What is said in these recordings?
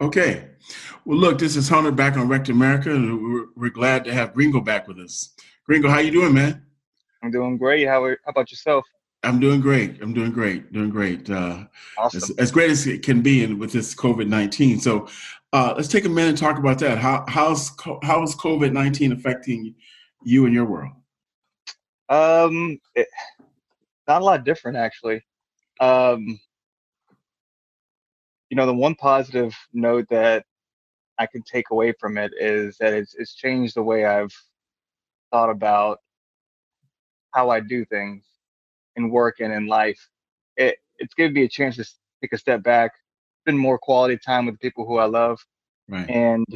Okay. Well, look, this is Hunter back on Wrecked America, and we're, we're, glad to have Gringo back with us. Gringo, how you doing, man? I'm doing great. How, are, how about yourself? I'm doing great. I'm doing great. Doing great. Uh, awesome. As, as, great as it can be in, with this COVID nineteen. So, uh, let's take a minute and talk about that. How how's how is COVID nineteen affecting you and your world? Um, it, not a lot different actually. Um, you know, the one positive note that I can take away from it is that it's it's changed the way I've thought about how I do things in work and in life. It it's given me a chance to take a step back, spend more quality time with the people who I love, right. and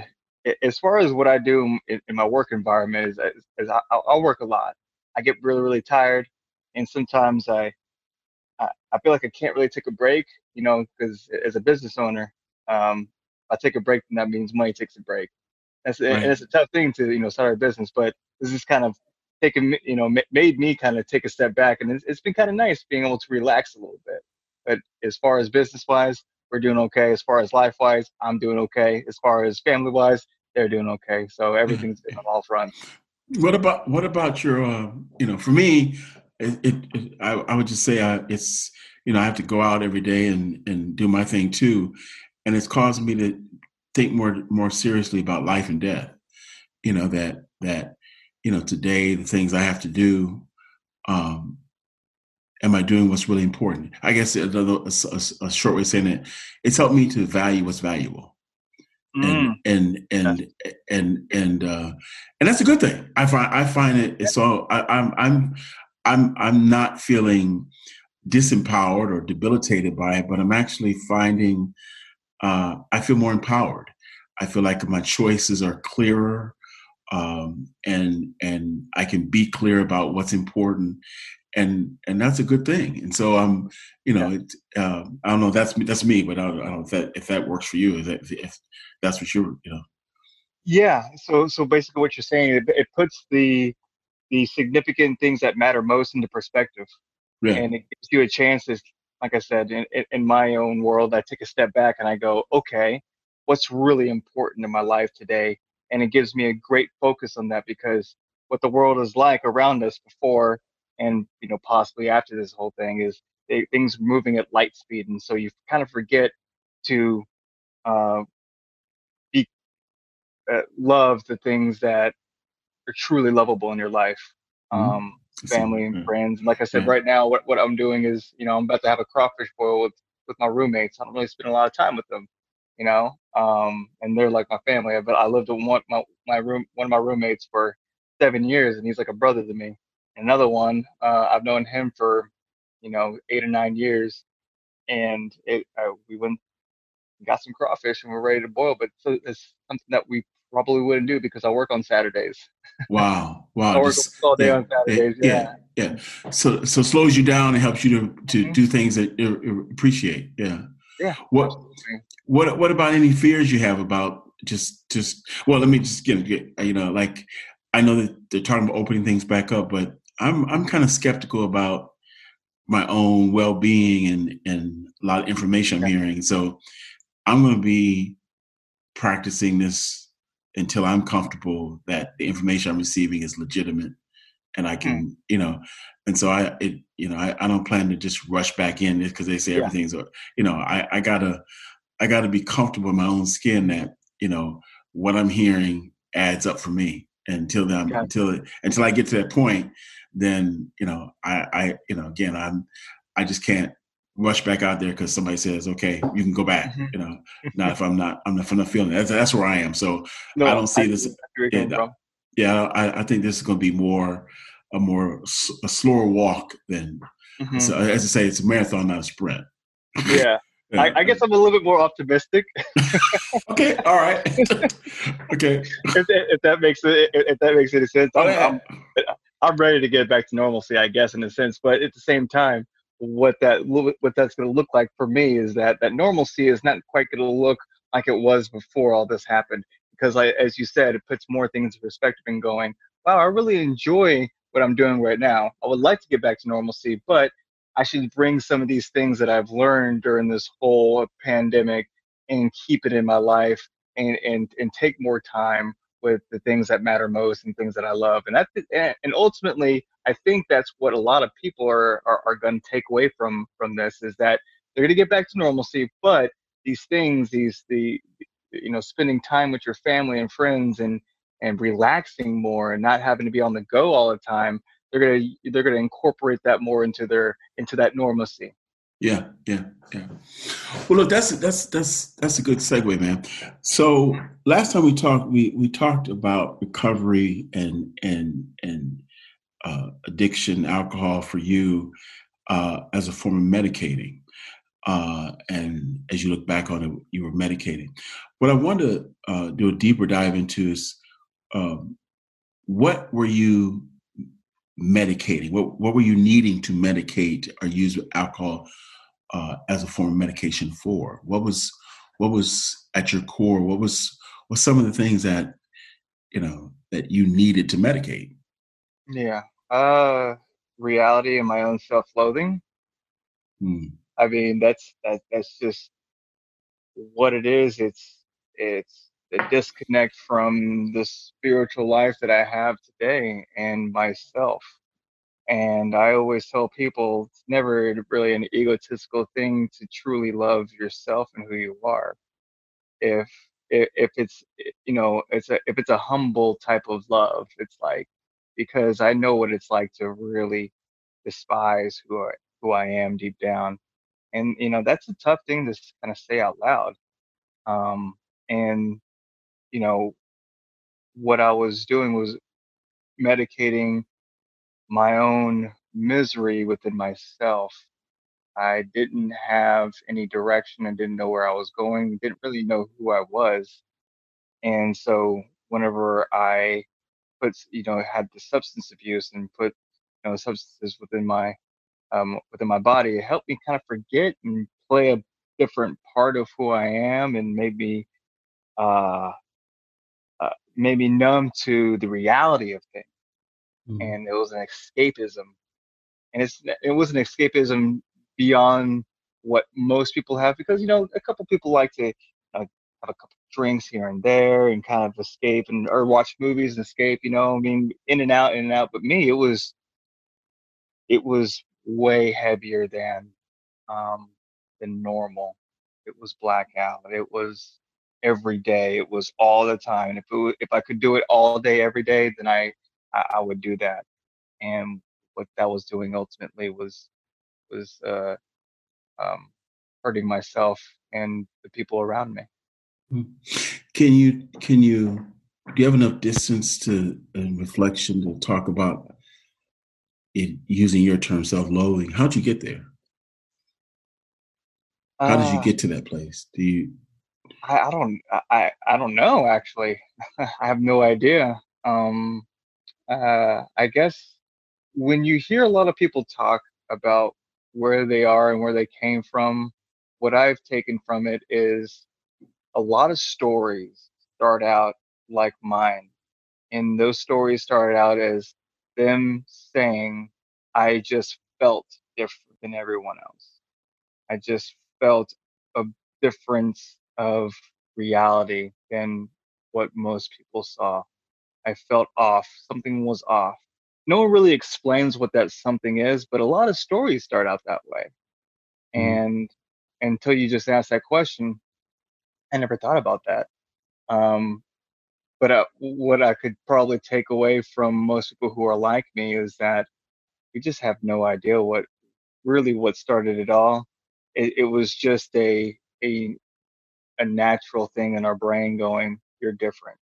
as far as what I do in, in my work environment is, is, is I, I'll work a lot. I get really really tired, and sometimes I I, I feel like I can't really take a break, you know, because as a business owner, um, I take a break, and that means money takes a break. That's right. and it's a tough thing to you know start a business, but this is kind of taken you know made me kind of take a step back, and it's, it's been kind of nice being able to relax a little bit. But as far as business wise, we're doing okay. As far as life wise, I'm doing okay. As far as family wise, they're doing okay. So everything's been on all fronts. What about what about your uh, you know for me it, it, it I, I, would just say I, it's you know I have to go out every day and and do my thing too, and it's caused me to think more more seriously about life and death. You know that that you know today the things I have to do. Um, am I doing what's really important? I guess a, a, a short way of saying it, it's helped me to value what's valuable. Mm. And and and and and uh, and that's a good thing. I find I find it. It's all I, I'm I'm I'm I'm not feeling disempowered or debilitated by it, but I'm actually finding uh, I feel more empowered. I feel like my choices are clearer, um, and and I can be clear about what's important, and and that's a good thing. And so I'm, you know, it, uh, I don't know. That's me. That's me. But I don't, I don't know if that if that works for you. Is that if that's what you're, you know. Yeah. So so basically, what you're saying it, it puts the the significant things that matter most into perspective. Yeah. And it gives you a chance to, like I said, in, in my own world, I take a step back and I go, okay, what's really important in my life today? And it gives me a great focus on that because what the world is like around us before and, you know, possibly after this whole thing is they, things moving at light speed. And so you kind of forget to uh, be, uh, love the things that are truly lovable in your life. Mm-hmm. Um, family and friends. And like I said, right now, what, what I'm doing is, you know, I'm about to have a crawfish boil with, with my roommates. I don't really spend a lot of time with them, you know, um, and they're like my family. But I lived with one, my, my room, one of my roommates for seven years and he's like a brother to me. Another one, uh, I've known him for, you know, eight or nine years. And it, uh, we went, got some crawfish and we're ready to boil, but it's something that we probably wouldn't do because I work on Saturdays. Wow, wow! I work Just, all day yeah, on Saturdays. Yeah, yeah, yeah. So, so slows you down and helps you to to mm-hmm. do things that you appreciate. Yeah. Yeah. What absolutely. what what about any fears you have about just just well? Let me just get, get you know like I know that they're talking about opening things back up, but I'm I'm kind of skeptical about my own well being and and a lot of information I'm hearing. So I'm going to be practicing this until I'm comfortable that the information I'm receiving is legitimate and I can, mm. you know, and so I, it, you know, I, I don't plan to just rush back in because they say yeah. everything's, you know, I, I gotta, I gotta be comfortable in my own skin that, you know, what I'm hearing adds up for me until then, okay. until, until I get to that point, then, you know, I, I, you know, again, I'm, I just can't rush back out there because somebody says, "Okay, you can go back." Mm-hmm. You know, not if I'm not, I'm not, if I'm not feeling it. That's, that's where I am. So no, I don't see I, this. Yeah, yeah I, I, think this is going to be more a more a slower walk than. Mm-hmm. So as I say, it's a marathon, not a sprint. Yeah. yeah. I, I, guess I'm a little bit more optimistic. okay, all right. okay. If, if, that makes it, if that makes any sense, I'm, oh. I'm, I'm ready to get back to normalcy, I guess, in a sense. But at the same time, what that what that's going to look like for me is that that normalcy is not quite going to look like it was before all this happened because I, as you said it puts more things in perspective and going wow i really enjoy what i'm doing right now. I would like to get back to normalcy but i should bring some of these things that i've learned during this whole pandemic and keep it in my life and and and take more time with the things that matter most and things that I love. And that eh, and ultimately, I think that's what a lot of people are are, are going to take away from from this is that they're going to get back to normalcy, but these things, these the you know, spending time with your family and friends and and relaxing more and not having to be on the go all the time, they're gonna they're gonna incorporate that more into their into that normalcy. Yeah, yeah, yeah. Well, look, that's that's that's that's a good segue, man. So last time we talked, we we talked about recovery and and and uh, addiction, alcohol for you uh, as a form of medicating. Uh, and as you look back on it, you were medicating. What I want to uh, do a deeper dive into is um, what were you medicating? What what were you needing to medicate or use alcohol uh, as a form of medication for? What was what was at your core? What was what some of the things that you know that you needed to medicate? Yeah, uh, reality and my own self-loathing. Hmm. I mean, that's that that's just what it is. It's it's a disconnect from the spiritual life that I have today and myself. And I always tell people it's never really an egotistical thing to truly love yourself and who you are. If if, if it's you know it's a if it's a humble type of love, it's like because I know what it's like to really despise who I who I am deep down, and you know that's a tough thing to kind of say out loud. Um, and you know what I was doing was medicating my own misery within myself. I didn't have any direction and didn't know where I was going, didn't really know who I was. And so whenever I put, you know, had the substance abuse and put, you know, substances within my, um, within my body, it helped me kind of forget and play a different part of who I am and uh, uh, maybe numb to the reality of things mm. and it was an escapism. And it's it was an escapism beyond what most people have because you know a couple people like to uh, have a couple drinks here and there and kind of escape and or watch movies and escape. You know, I mean, in and out, in and out. But me, it was it was way heavier than um, than normal. It was blackout. It was every day. It was all the time. And if it, if I could do it all day every day, then I I, I would do that. And what that was doing ultimately was was uh, um, hurting myself and the people around me. Hmm. Can you can you do you have enough distance to and reflection to talk about it using your term self-loathing? How'd you get there? How did you uh get to that place? Do you? I, I don't. I I don't know. Actually, I have no idea. Um, uh, I guess when you hear a lot of people talk about where they are and where they came from, what I've taken from it is a lot of stories start out like mine. And those stories started out as them saying, I just felt different than everyone else. I just felt a difference of reality than what most people saw. I felt off. Something was off. No one really explains what that something is, but a lot of stories start out that way. Mm. And until you just ask that question, I never thought about that. Um, but uh, what I could probably take away from most people who are like me is that we just have no idea what really what started it all. It, it was just a a a natural thing in our brain going, "You're different.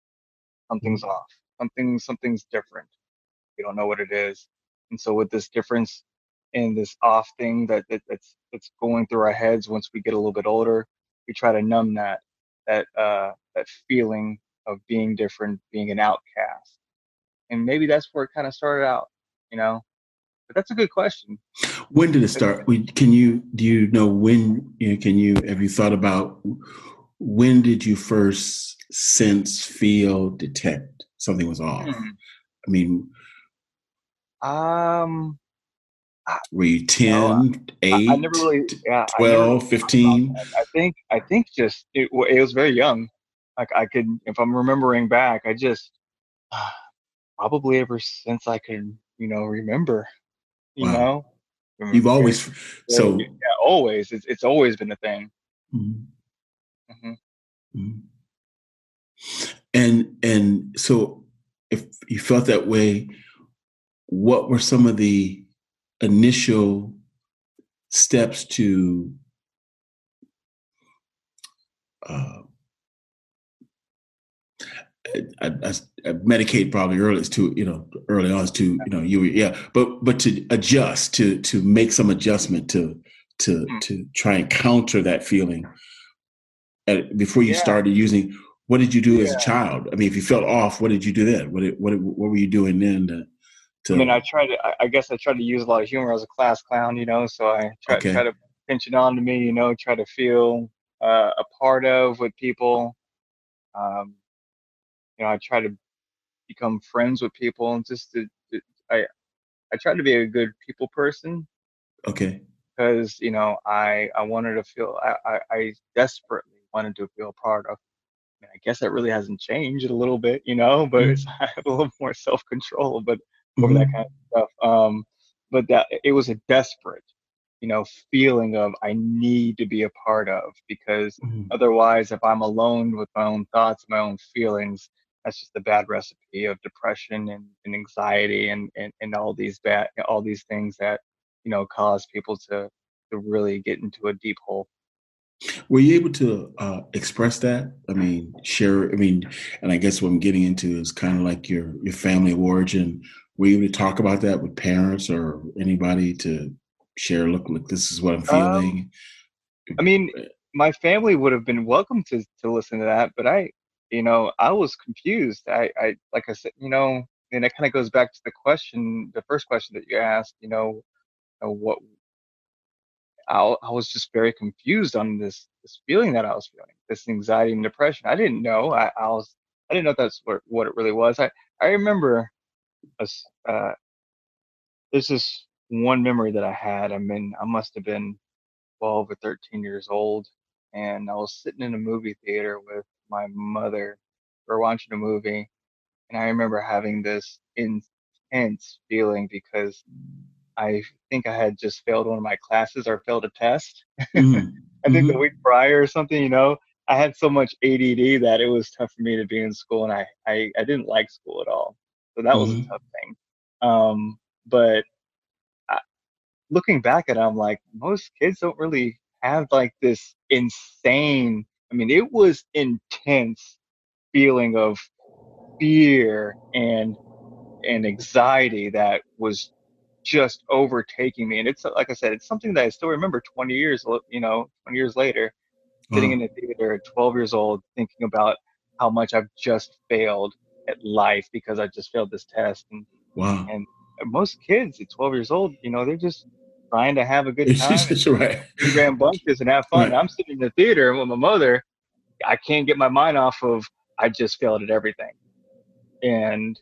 Something's mm. off." something something's different. We don't know what it is, and so with this difference in this off thing that, that that's that's going through our heads once we get a little bit older, we try to numb that that uh, that feeling of being different, being an outcast, and maybe that's where it kind of started out, you know. But that's a good question. When did it start? We, can you do you know when? You know, can you have you thought about when did you first sense, feel, detect something was off? Hmm. I mean, um, Were you 10, no, 8, I, I never really, yeah, 12, never, 15? I think, I think just, it, it was very young. Like I could, if I'm remembering back, I just, uh, probably ever since I could, you know, remember, you wow. know, you've always, so yeah, always, it's, it's always been a thing. Mm-hmm. Mm-hmm. Mm-hmm. And, and so if you felt that way, what were some of the initial steps to uh, I, I, I, medicate probably early is too you know early on is too you know you yeah but but to adjust to to make some adjustment to to mm. to try and counter that feeling at, before you yeah. started using what did you do yeah. as a child i mean if you felt off what did you do then what what what were you doing then to, to, I mean, I tried to. I guess I tried to use a lot of humor as a class clown, you know. So I try, okay. try to pinch it on to me, you know. Try to feel uh, a part of with people. Um, you know, I try to become friends with people and just to, to I I try to be a good people person. Okay. Because you know, I I wanted to feel I I, I desperately wanted to feel a part of. I, mean, I guess that really hasn't changed a little bit, you know, but mm-hmm. I have a little more self control. But over mm-hmm. that kind of stuff. Um, but that it was a desperate, you know, feeling of I need to be a part of because mm-hmm. otherwise, if I'm alone with my own thoughts, my own feelings, that's just a bad recipe of depression and, and anxiety and, and, and all these bad all these things that you know cause people to to really get into a deep hole. Were you able to uh, express that? I mean, share. I mean, and I guess what I'm getting into is kind of like your your family of origin were you able to talk about that with parents or anybody to share look look this is what i'm um, feeling um, i mean my family would have been welcome to to listen to that but i you know i was confused i i like i said you know and it kind of goes back to the question the first question that you asked you know what I, I was just very confused on this this feeling that i was feeling this anxiety and depression i didn't know i, I was i didn't know that's what what it really was i i remember uh, this is one memory that I had. I mean, I must have been 12 or 13 years old, and I was sitting in a movie theater with my mother. We are watching a movie, and I remember having this intense feeling because I think I had just failed one of my classes or failed a test. Mm-hmm. I think mm-hmm. the week prior or something, you know, I had so much ADD that it was tough for me to be in school, and I I, I didn't like school at all. So that was mm-hmm. a tough thing. Um, but I, looking back at it, I'm like, most kids don't really have like this insane, I mean, it was intense feeling of fear and and anxiety that was just overtaking me. And it's like I said, it's something that I still remember 20 years, you know, 20 years later, sitting uh-huh. in the theater at 12 years old, thinking about how much I've just failed at life because I just failed this test. And wow. And most kids at 12 years old, you know, they're just trying to have a good time. That's right. rambunctious and have fun. Right. I'm sitting in the theater with my mother. I can't get my mind off of I just failed at everything. And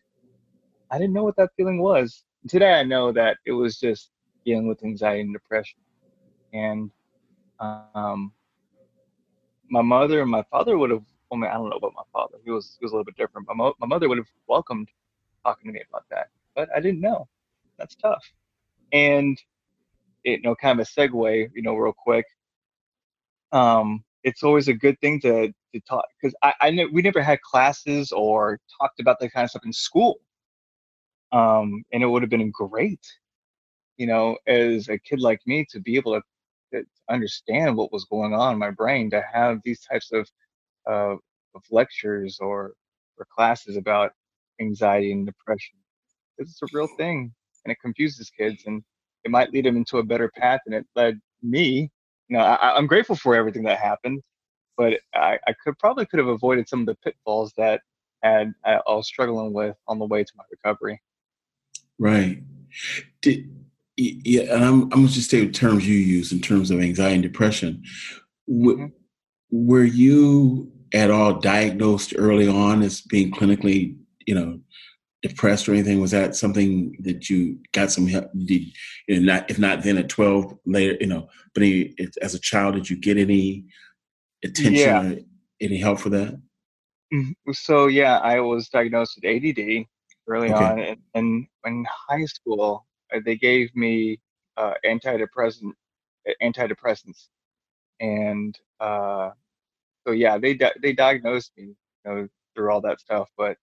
I didn't know what that feeling was. Today I know that it was just dealing with anxiety and depression. And um, my mother and my father would have mean, I don't know about my father. He was he was a little bit different. My mo- my mother would have welcomed talking to me about that, but I didn't know. That's tough. And it, you know, kind of a segue, you know, real quick. Um, it's always a good thing to to talk because I I know we never had classes or talked about that kind of stuff in school. Um, and it would have been great, you know, as a kid like me to be able to, to understand what was going on in my brain, to have these types of of, of lectures or or classes about anxiety and depression it's a real thing and it confuses kids and it might lead them into a better path and it led me you know I, i'm grateful for everything that happened but I, I could probably could have avoided some of the pitfalls that had I was struggling with on the way to my recovery. Right. Did, yeah, and I'm I'm gonna just say the terms you use in terms of anxiety and depression. Mm-hmm. Were you at all diagnosed early on as being clinically, you know, depressed or anything? Was that something that you got some help? Did you know, not if not then at twelve later, you know, but any, as a child, did you get any attention yeah. or any help for that? Mm-hmm. So yeah, I was diagnosed with ADD early okay. on, and, and, in high school uh, they gave me uh, antidepressant antidepressants, and uh, so yeah, they di- they diagnosed me, you know, through all that stuff, but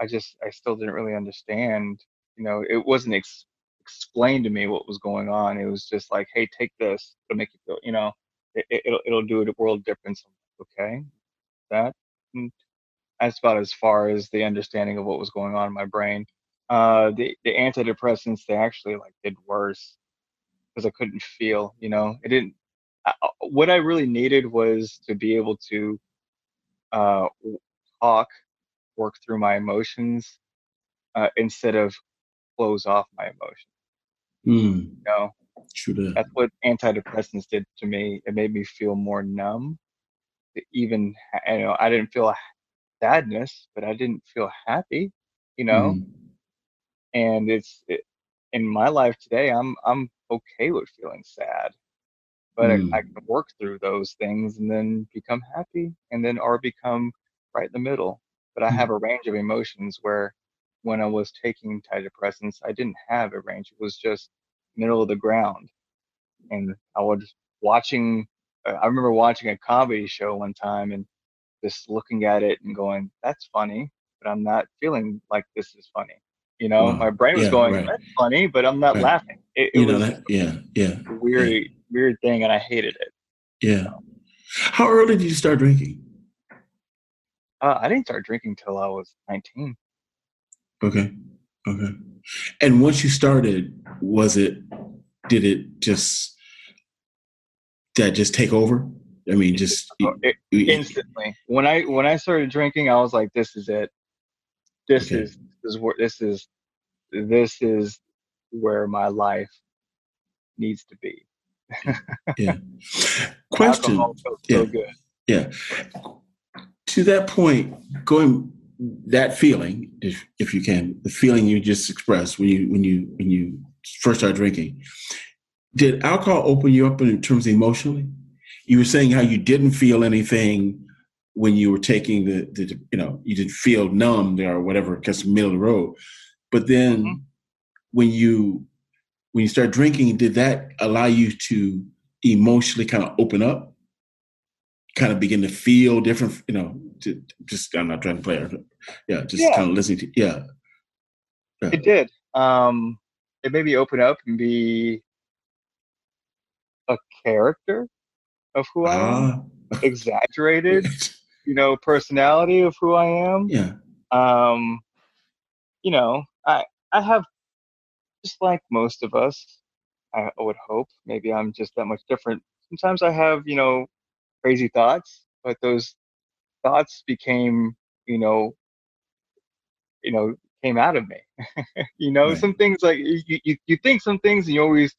I just I still didn't really understand. You know, it wasn't ex- explained to me what was going on. It was just like, hey, take this. It'll make you feel. You know, it, will it'll do a world difference. Okay, that. And that's about as far as the understanding of what was going on in my brain. Uh, the the antidepressants they actually like did worse because I couldn't feel. You know, it didn't. I, what I really needed was to be able to uh, talk work through my emotions uh, instead of close off my emotions. Mm. You know, True that's what antidepressants did to me. It made me feel more numb. Even you know, I didn't feel sadness, but I didn't feel happy. You know, mm. and it's it, in my life today. I'm I'm okay with feeling sad, but mm. I, I, hmm. can work through those things and then become happy, and then or become right in the middle but I have mm-hmm. a range of emotions where when I was taking antidepressants, I didn't have a range. It was just middle of the ground. And I was watching, uh, I remember watching a comedy show one time and just looking at it and going, that's funny, but I'm not feeling like this is funny. You know, wow. my brain was yeah, going, right. that's funny, but I'm not right. laughing. It, it you know that? Yeah, yeah. Weird, yeah. weird thing, and I hated it. Yeah. So. How early did you start drinking? Uh, I didn't start drinking till I was 19. Okay. Okay. And once you started, was it, did it just, that just take over? I mean, just oh, it, instantly. When I when I started drinking, I was like, "This is it. This okay. is this is where this is this is where my life needs to be." yeah. Question. So yeah. good. Yeah to that point, going that feeling, if if you can, the feeling you just expressed when you when you when you first started drinking, did alcohol open you up in terms of emotionally? You were saying how you didn't feel anything when you were taking the, the you know you didn't feel numb there or whatever because middle of the road, but then mm-hmm. when you when you start drinking, did that allow you to emotionally kind of open up? kind of begin to feel different, you know, to, just, I'm not trying to play, yeah, just yeah. kind of listening to, yeah. yeah. It did. Um, it made me open up and be a character of who I am, ah. exaggerated, you know, personality of who I am. Yeah. Um, you know, I I have just like most of us, I would hope. Maybe I'm just that much different. Sometimes I have, you know, crazy thoughts, but those thoughts became, you know, you know, came out of me. you know, right. some things like you, you, you think some things and you always,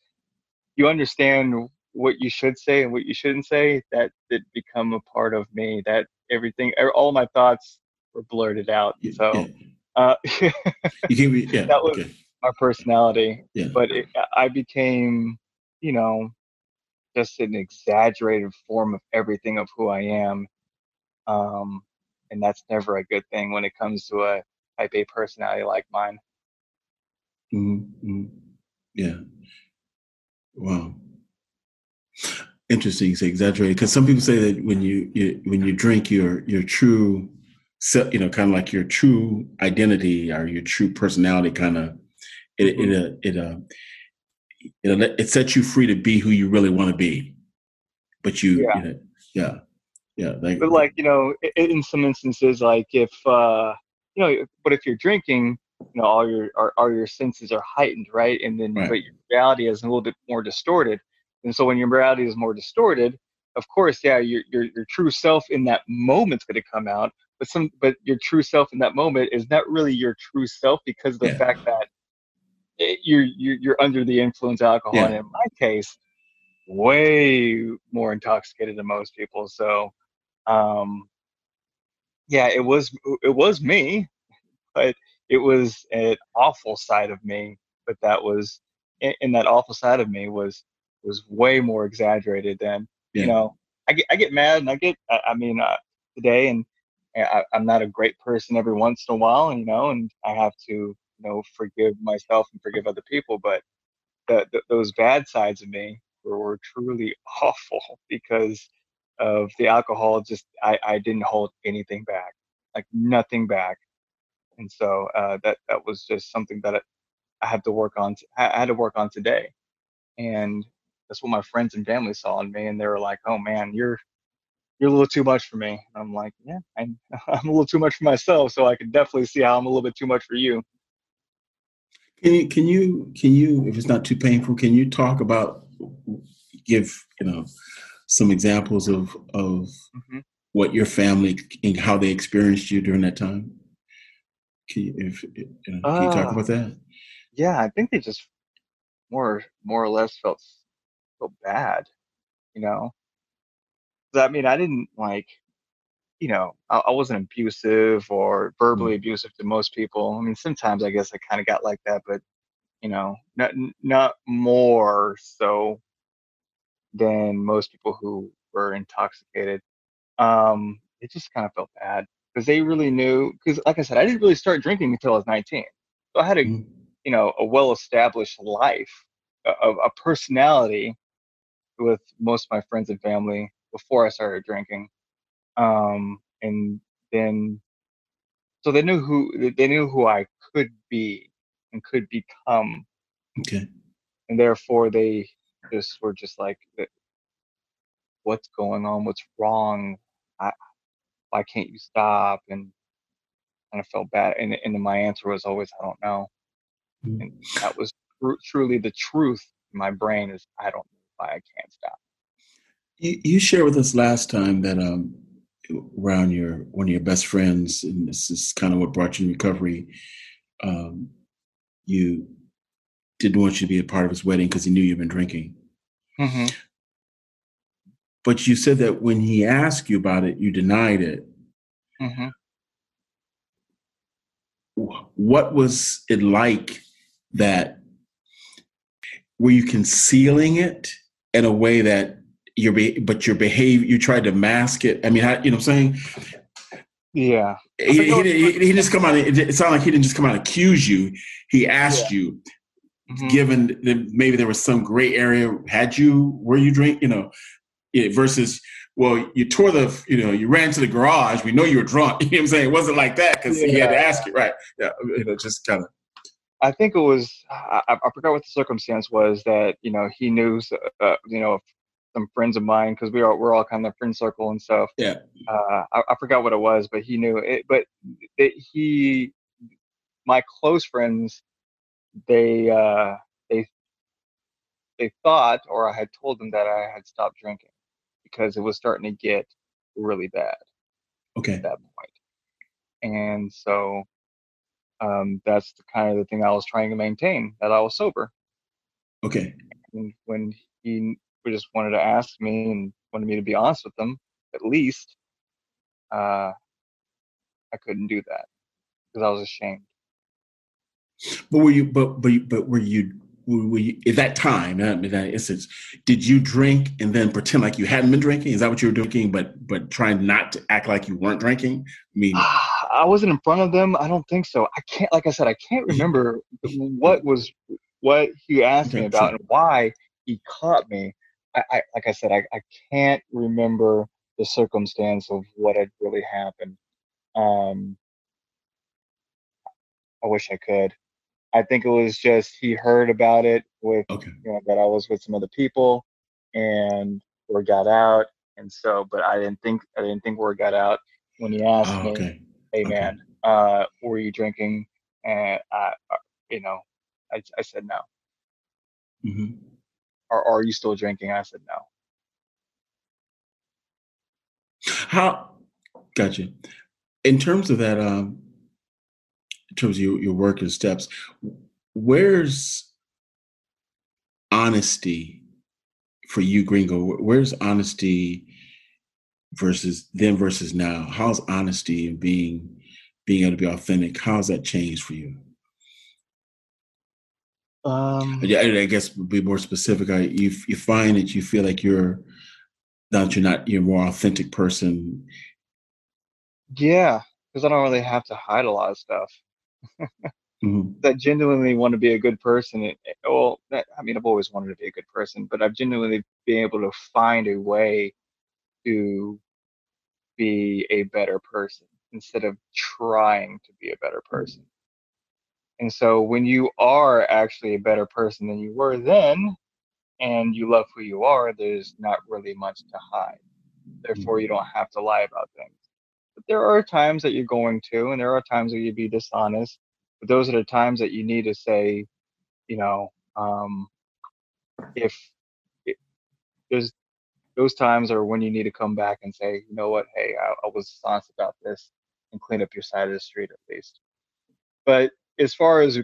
you understand what you should say and what you shouldn't say that did become a part of me that everything, all my thoughts were blurted out. So, yeah. uh, you can be, yeah, that was okay. our personality, yeah. but it, I became, you know, just an exaggerated form of everything of who I am. Um, and that's never a good thing when it comes to a type A personality like mine. Mm-hmm. Yeah. Wow. Interesting. You say exaggerated because some people say that when you, you when you drink, your your true, you know, kind of like your true identity or your true personality, kind of it it uh, it uh, it, it sets you free to be who you really want to be. But you, yeah, you know, yeah, yeah. Like, but like you know, in some instances, like if uh, you know, but if you're drinking, you know, all your all, all your senses are heightened, right? And then right. but your reality is a little bit more distorted. And so when your morality is more distorted, of course, yeah, your your, your true self in that moment's going to come out. But some, but your true self in that moment is not really your true self because of the yeah. fact that you're, you're you're under the influence of alcohol. Yeah. And in my case, way more intoxicated than most people. So, um, yeah, it was it was me, but it was an awful side of me, but that was in, that awful side of me was was way more exaggerated than yeah. you know. I get I get mad and I get I, I mean uh, today and I, am not a great person every once in a while, you know, and I have to you know forgive myself and forgive other people, but the, the, those bad sides of me were, were truly awful because of the alcohol. Just I, I didn't hold anything back, like nothing back, and so uh, that that was just something that I had to work on. I had to work on today, and that's what my friends and family saw in me, and they were like, "Oh man, you're you're a little too much for me." I'm like, "Yeah, I'm I'm a little too much for myself, so I can definitely see how I'm a little bit too much for you." Can you can you can you if it's not too painful, can you talk about give you know some examples of of mm-hmm. what your family and how they experienced you during that time? Can you, if, you know, can you talk uh, about that? Yeah, I think they just more more or less felt felt bad, you know. I mean, I didn't like, you know, I, I wasn't abusive or verbally mm abusive to most people. I mean, sometimes I guess I kind of got like that, but you know, not not more so than most people who were intoxicated. Um, it just kind of felt bad because they really knew. Because, like I said, I didn't really start drinking until I was 19, so I had a, mm you know, a well-established life, a, a personality with most of my friends and family before I started drinking. Um, and then, so they knew who they knew who I could be and could become. Okay. And therefore, they just were just like, "What's going on? What's wrong? I, why can't you stop?" And and I felt bad. And and my answer was always, "I don't know." Mm-hmm. And that was tr- truly the truth in my brain is, "I don't know why I can't stop." You, you shared with us last time that um, around your one of your best friends, and this is kind of what brought you in recovery. Um, you didn't want you to be a part of his wedding because he knew you've been drinking. Mm-hmm. But you said that when he asked you about it, you denied it. Mm-hmm. What was it like that? Were you concealing it in a way that your be- but your behavior you tried to mask it? I mean, how, you know what I'm saying? Yeah. He, he, he, he, just come out. It sounded like he didn't just come out and accuse you. He asked yeah. you, mm-hmm. given that maybe there was some gray area. Had you were you drink? You know, it, versus well, you tore the you know you ran to the garage. We know you were drunk. You know what I'm saying? It wasn't like that because yeah. he had to ask you, right? Yeah, you know, just kind of. I think it was. I, I, forgot what the circumstance was that you know he knew uh, you know some friends of mine because we are we're all kind of friend circle and stuff. Yeah. Uh, I, I, forgot what it was, but he knew it. But it, he, my close friends, they uh, they they thought, or I had told them that I had stopped drinking because it was starting to get really bad. Okay. At that point, and so um, that's the kind of the thing I was trying to maintain that I was sober. Okay. And when he just wanted to ask me and wanted me to be honest with them, at least, uh, I couldn't do that because I was ashamed. But were you? But but but were you? Were you at that time? In that instance, did you drink and then pretend like you hadn't been drinking? Is that what you were doing? But but trying not to act like you weren't drinking. I mean, I wasn't in front of them. I don't think so. I can't. Like I said, I can't remember what was what he asked me about and why he caught me. I, I like I said, I, I can't remember the circumstance of what had really happened. Um, I wish I could. I think it was just he heard about it with okay. you know that I was with some other people, and word got out, and so. But I didn't think I didn't think word got out when he asked oh, okay. me, "Hey man, uh, were you drinking?" And I, uh, you know, I, I said no. Mm-hmm or, or are you still drinking? I said, no. How, gotcha. In terms of that, um, in terms of your, your work and steps, where's honesty for you, Gringo? Where's honesty versus then versus now? How's honesty and being being able to be authentic. How's that changed for you? Um, yeah, I guess be more specific. I, you you find that you feel like you're that you're not you're a more authentic person. Yeah, because I don't really have to hide a lot of stuff. mm-hmm. That genuinely want to be a good person. It, well, that, I mean, I've always wanted to be a good person, but I've genuinely been able to find a way to be a better person instead of trying to be a better person. And so when you are actually a better person than you were then, and you love who you are, there's not really much to hide. Therefore, you don't have to lie about things. But there are times that you're going to, and there are times that you be dishonest. But those are the times that you need to say, you know, um, if it, there's those times are when you need to come back and say, you know what, hey, I, I was honest about this, and clean up your side of the street at least. But as far as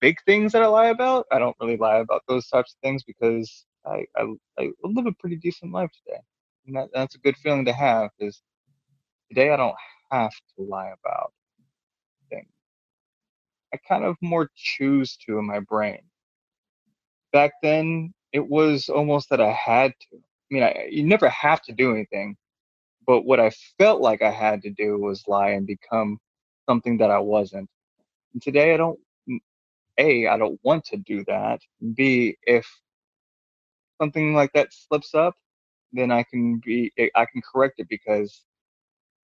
big things that I lie about, I don't really lie about those types of things because I I, I live a pretty decent life today, and that, that's a good feeling to have. Because today I don't have to lie about things. I kind of more choose to in my brain. Back then, it was almost that I had to. I mean, I, you never have to do anything, but what I felt like I had to do was lie and become something that I wasn't. And today, I don't a, I don't want to do that. B, if something like that slips up, then I can be I can correct it because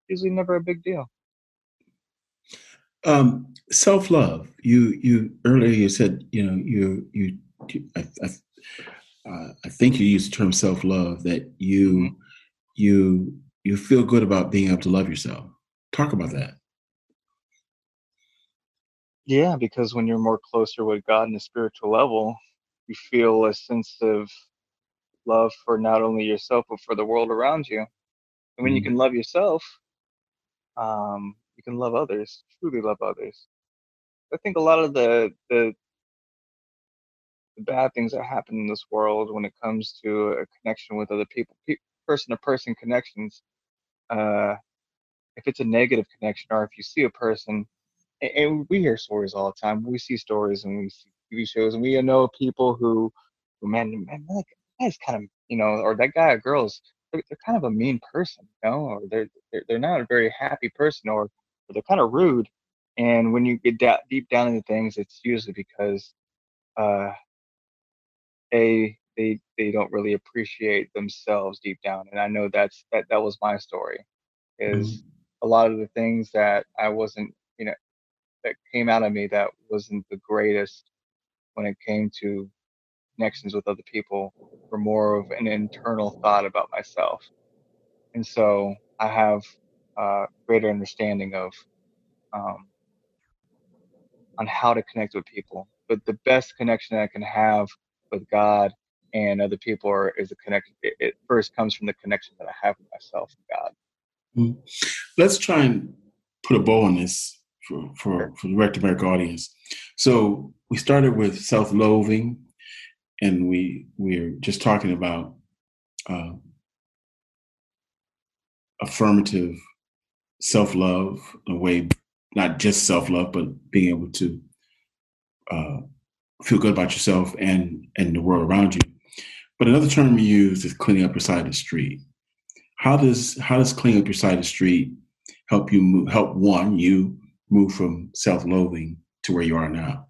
usually never a big deal. Um, self love. You you earlier you said you know you you, you I, I, uh, I think you used the term self love that you mm-hmm. you you feel good about being able to love yourself. Talk about that. Yeah, because when you're more closer with God in a spiritual level, you feel a sense of love for not only yourself but for the world around you. And when you mm-hmm. can love yourself, um, you can love others, truly love others. I think a lot of the the the bad things that happen in this world when it comes to a connection with other people, person to person connections, uh, if it's a negative connection or if you see a person and we hear stories all the time. We see stories and we see TV shows, and we know people who, who man, man, that guy's kind of, you know, or that guy or girls, they're, they're kind of a mean person, you know, or they're, they're they're not a very happy person, or, or they're kind of rude. And when you get da- deep down into things, it's usually because, uh, a they they don't really appreciate themselves deep down, and I know that's that that was my story, is mm-hmm. a lot of the things that I wasn't, you know, that came out of me that wasn't the greatest when it came to connections with other people were more of an internal thought about myself. And so I have a greater understanding of um, on how to connect with people. But the best connection that I can have with God and other people are, is a connection. It, it, first comes from the connection that I have with myself and God. Mm-hmm. Let's try and put a bow on this for, for, for the Direct America audience. So we started with self-loathing, and we we're just talking about uh, affirmative self-love, a way not just self-love, but being able to uh, feel good about yourself and and the world around you. But another term you use is cleaning up your side of the street. How does how does cleaning up your side of the street help you move, help one you move from self-loathing to where you are now?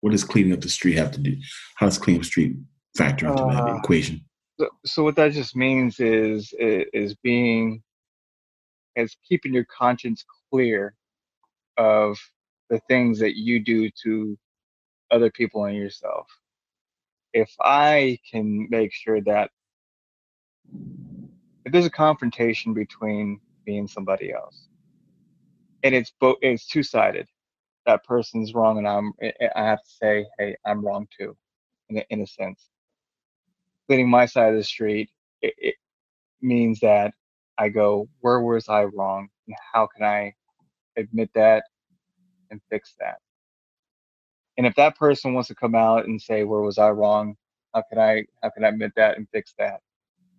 What does cleaning up the street have to do? How does cleaning up the street factor into uh, that equation? So, so what that just means is is being is keeping your conscience clear of the things that you do to other people and yourself. If I can make sure that if there's a confrontation between me and somebody else, and it's both it's two sided. That person's wrong, and I'm I have to say, hey, I'm wrong too, in a, in a sense. Cleaning my side of the street, it, it means that I go, where was I wrong, and how can I admit that and fix that? And if that person wants to come out and say, where was I wrong? How can I how can I admit that and fix that?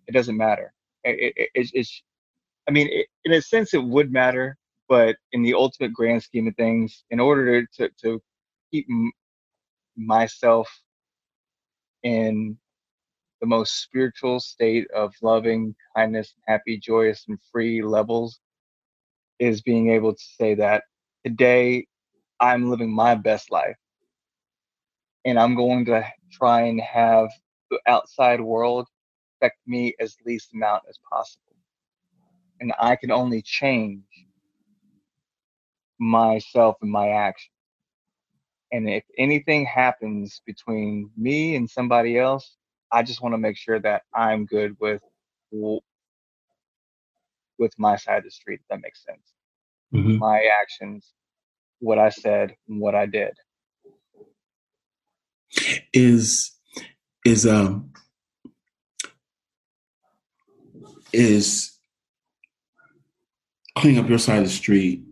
It doesn't matter. It, it, it it's I mean, it, in a sense, it would matter but in the ultimate grand scheme of things, in order to to keep m- myself in the most spiritual state of loving, kindness, happy, joyous, and free levels is being able to say that today I'm living my best life. And I'm going to try and have the outside world affect me as least amount as possible. And I can only change myself and my action. And if anything happens between me and somebody else, I just want to make sure that I'm good with with my side of the street. If that makes sense. Mm-hmm. My actions, what I said, what I did. Is is um is cleaning up your side of the street.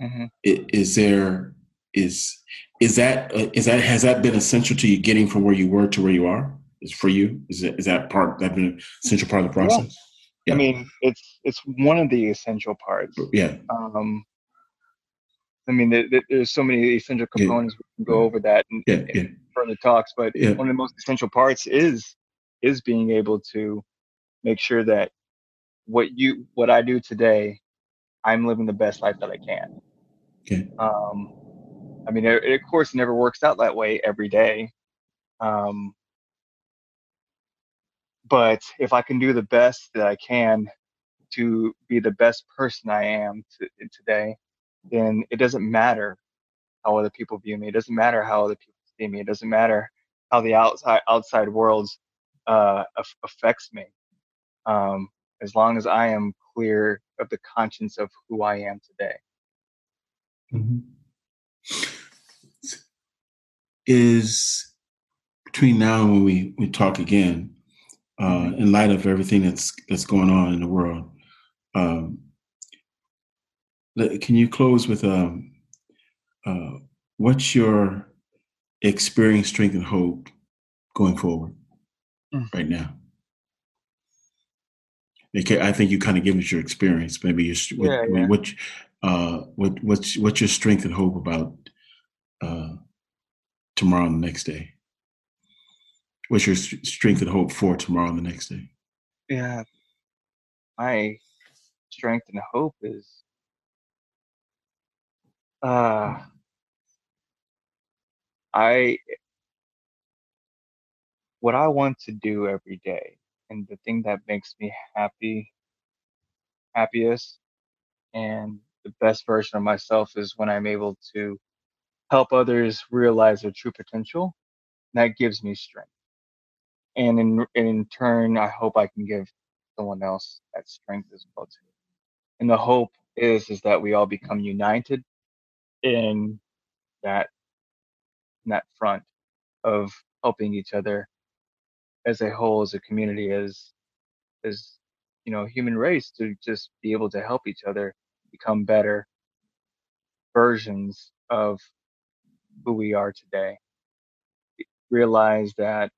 Mm-hmm. Is there is is that uh, that has that been essential to you getting from where you were to where you are? Is for you? Is that is that part that been essential part of the process? Yeah. yeah. I mean, it's it's one of the essential parts. Yeah. Um, I mean, there, there's so many essential components. Yeah. We can go over that in, yeah, yeah. Further talks, but yeah. one of the most essential parts is is being able to make sure that what you what I do today, I'm living the best life that I can. Okay. Um, I mean, it, it, of course never works out that way every day. Um, but if I can do the best that I can to be the best person I am to, today, then it doesn't matter how other people view me. It doesn't matter how other people me. It doesn't matter how the outside outside world uh, affects me. Um, as long as I am clear of the conscience of who I am today. Mm-hmm. Is between now and when we, we talk again, uh, mm-hmm. in light of everything that's that's going on in the world, um, can you close with um, uh, what's your experience, strength, and hope going forward mm. right now? Okay, I think you kind of give us your experience. Maybe your what, yeah, yeah. what, uh, what what's what's your strength and hope about uh, tomorrow and the next day? What's your strength and hope for tomorrow and the next day? Yeah, my strength and hope is uh, I what I want to do every day and the thing that makes me happy happiest and the best version of myself is when I'm able to help others realize their true potential. That gives me strength. And in in turn, I hope I can give someone else that strength as well too. And the hope is is that we all become united in that in that front of helping each other as a whole, as a community, as as you know, human race to just be able to help each other become better versions of who we are today. Realize that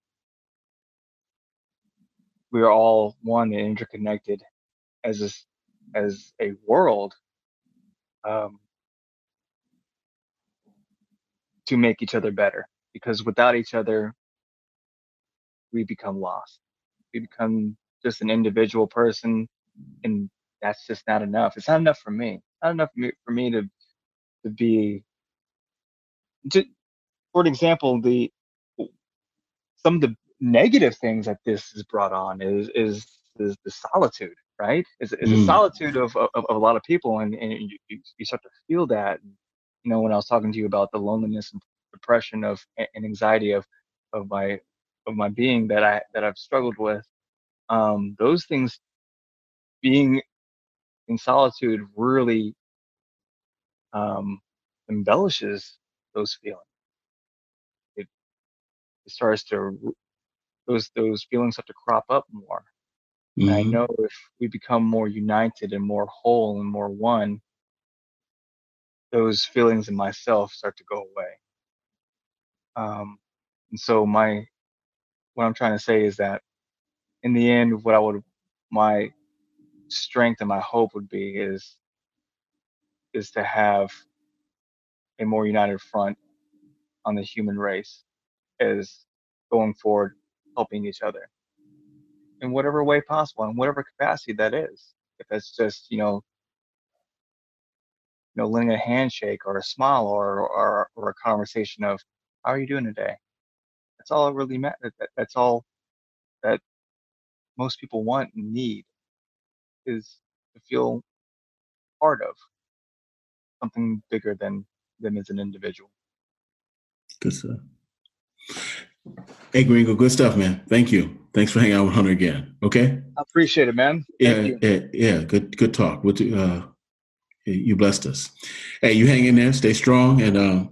we are all one and interconnected as a, as a world um, to make each other better. Because without each other, we become lost. We become just an individual person, and that's just not enough. It's not enough for me. Not enough for me, for me to to be. To, for an example, the some of the negative things that this has brought on is is is the solitude, right? Is is mm. the solitude of, of, of a lot of people, and and you, you start to feel that. You know, when I was talking to you about the loneliness and depression of and anxiety of of my of my being that I that I've struggled with, um, those things being in solitude really um, embellishes those feelings. It, it starts to those those feelings start to crop up more. Mm-hmm. And I mm-hmm. know if we become more united and more whole and more one, those feelings in myself start to go away. Um, and so my what I'm trying to say is that in the end, what I would my strength and my hope would be is is to have a more united front on the human race as going forward helping each other in whatever way possible in whatever capacity that is if it's just you know you know lending a handshake or a smile or or, or a conversation of how are you doing today that's all it really matters that, that's all that most people want and need is to feel part of something bigger than them as an individual. Good stuff. Hey, Gringo, good stuff, man. Thank you. Thanks for hanging out with Hunter again. Okay. I appreciate it, man. Thank yeah, yeah, yeah, Good, good talk. What uh, you blessed us. Hey, you hang in there, stay strong, and uh,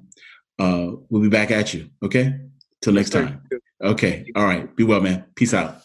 uh, we'll be back at you. Okay. Till next time. Okay. All right. Be well, man. Peace out.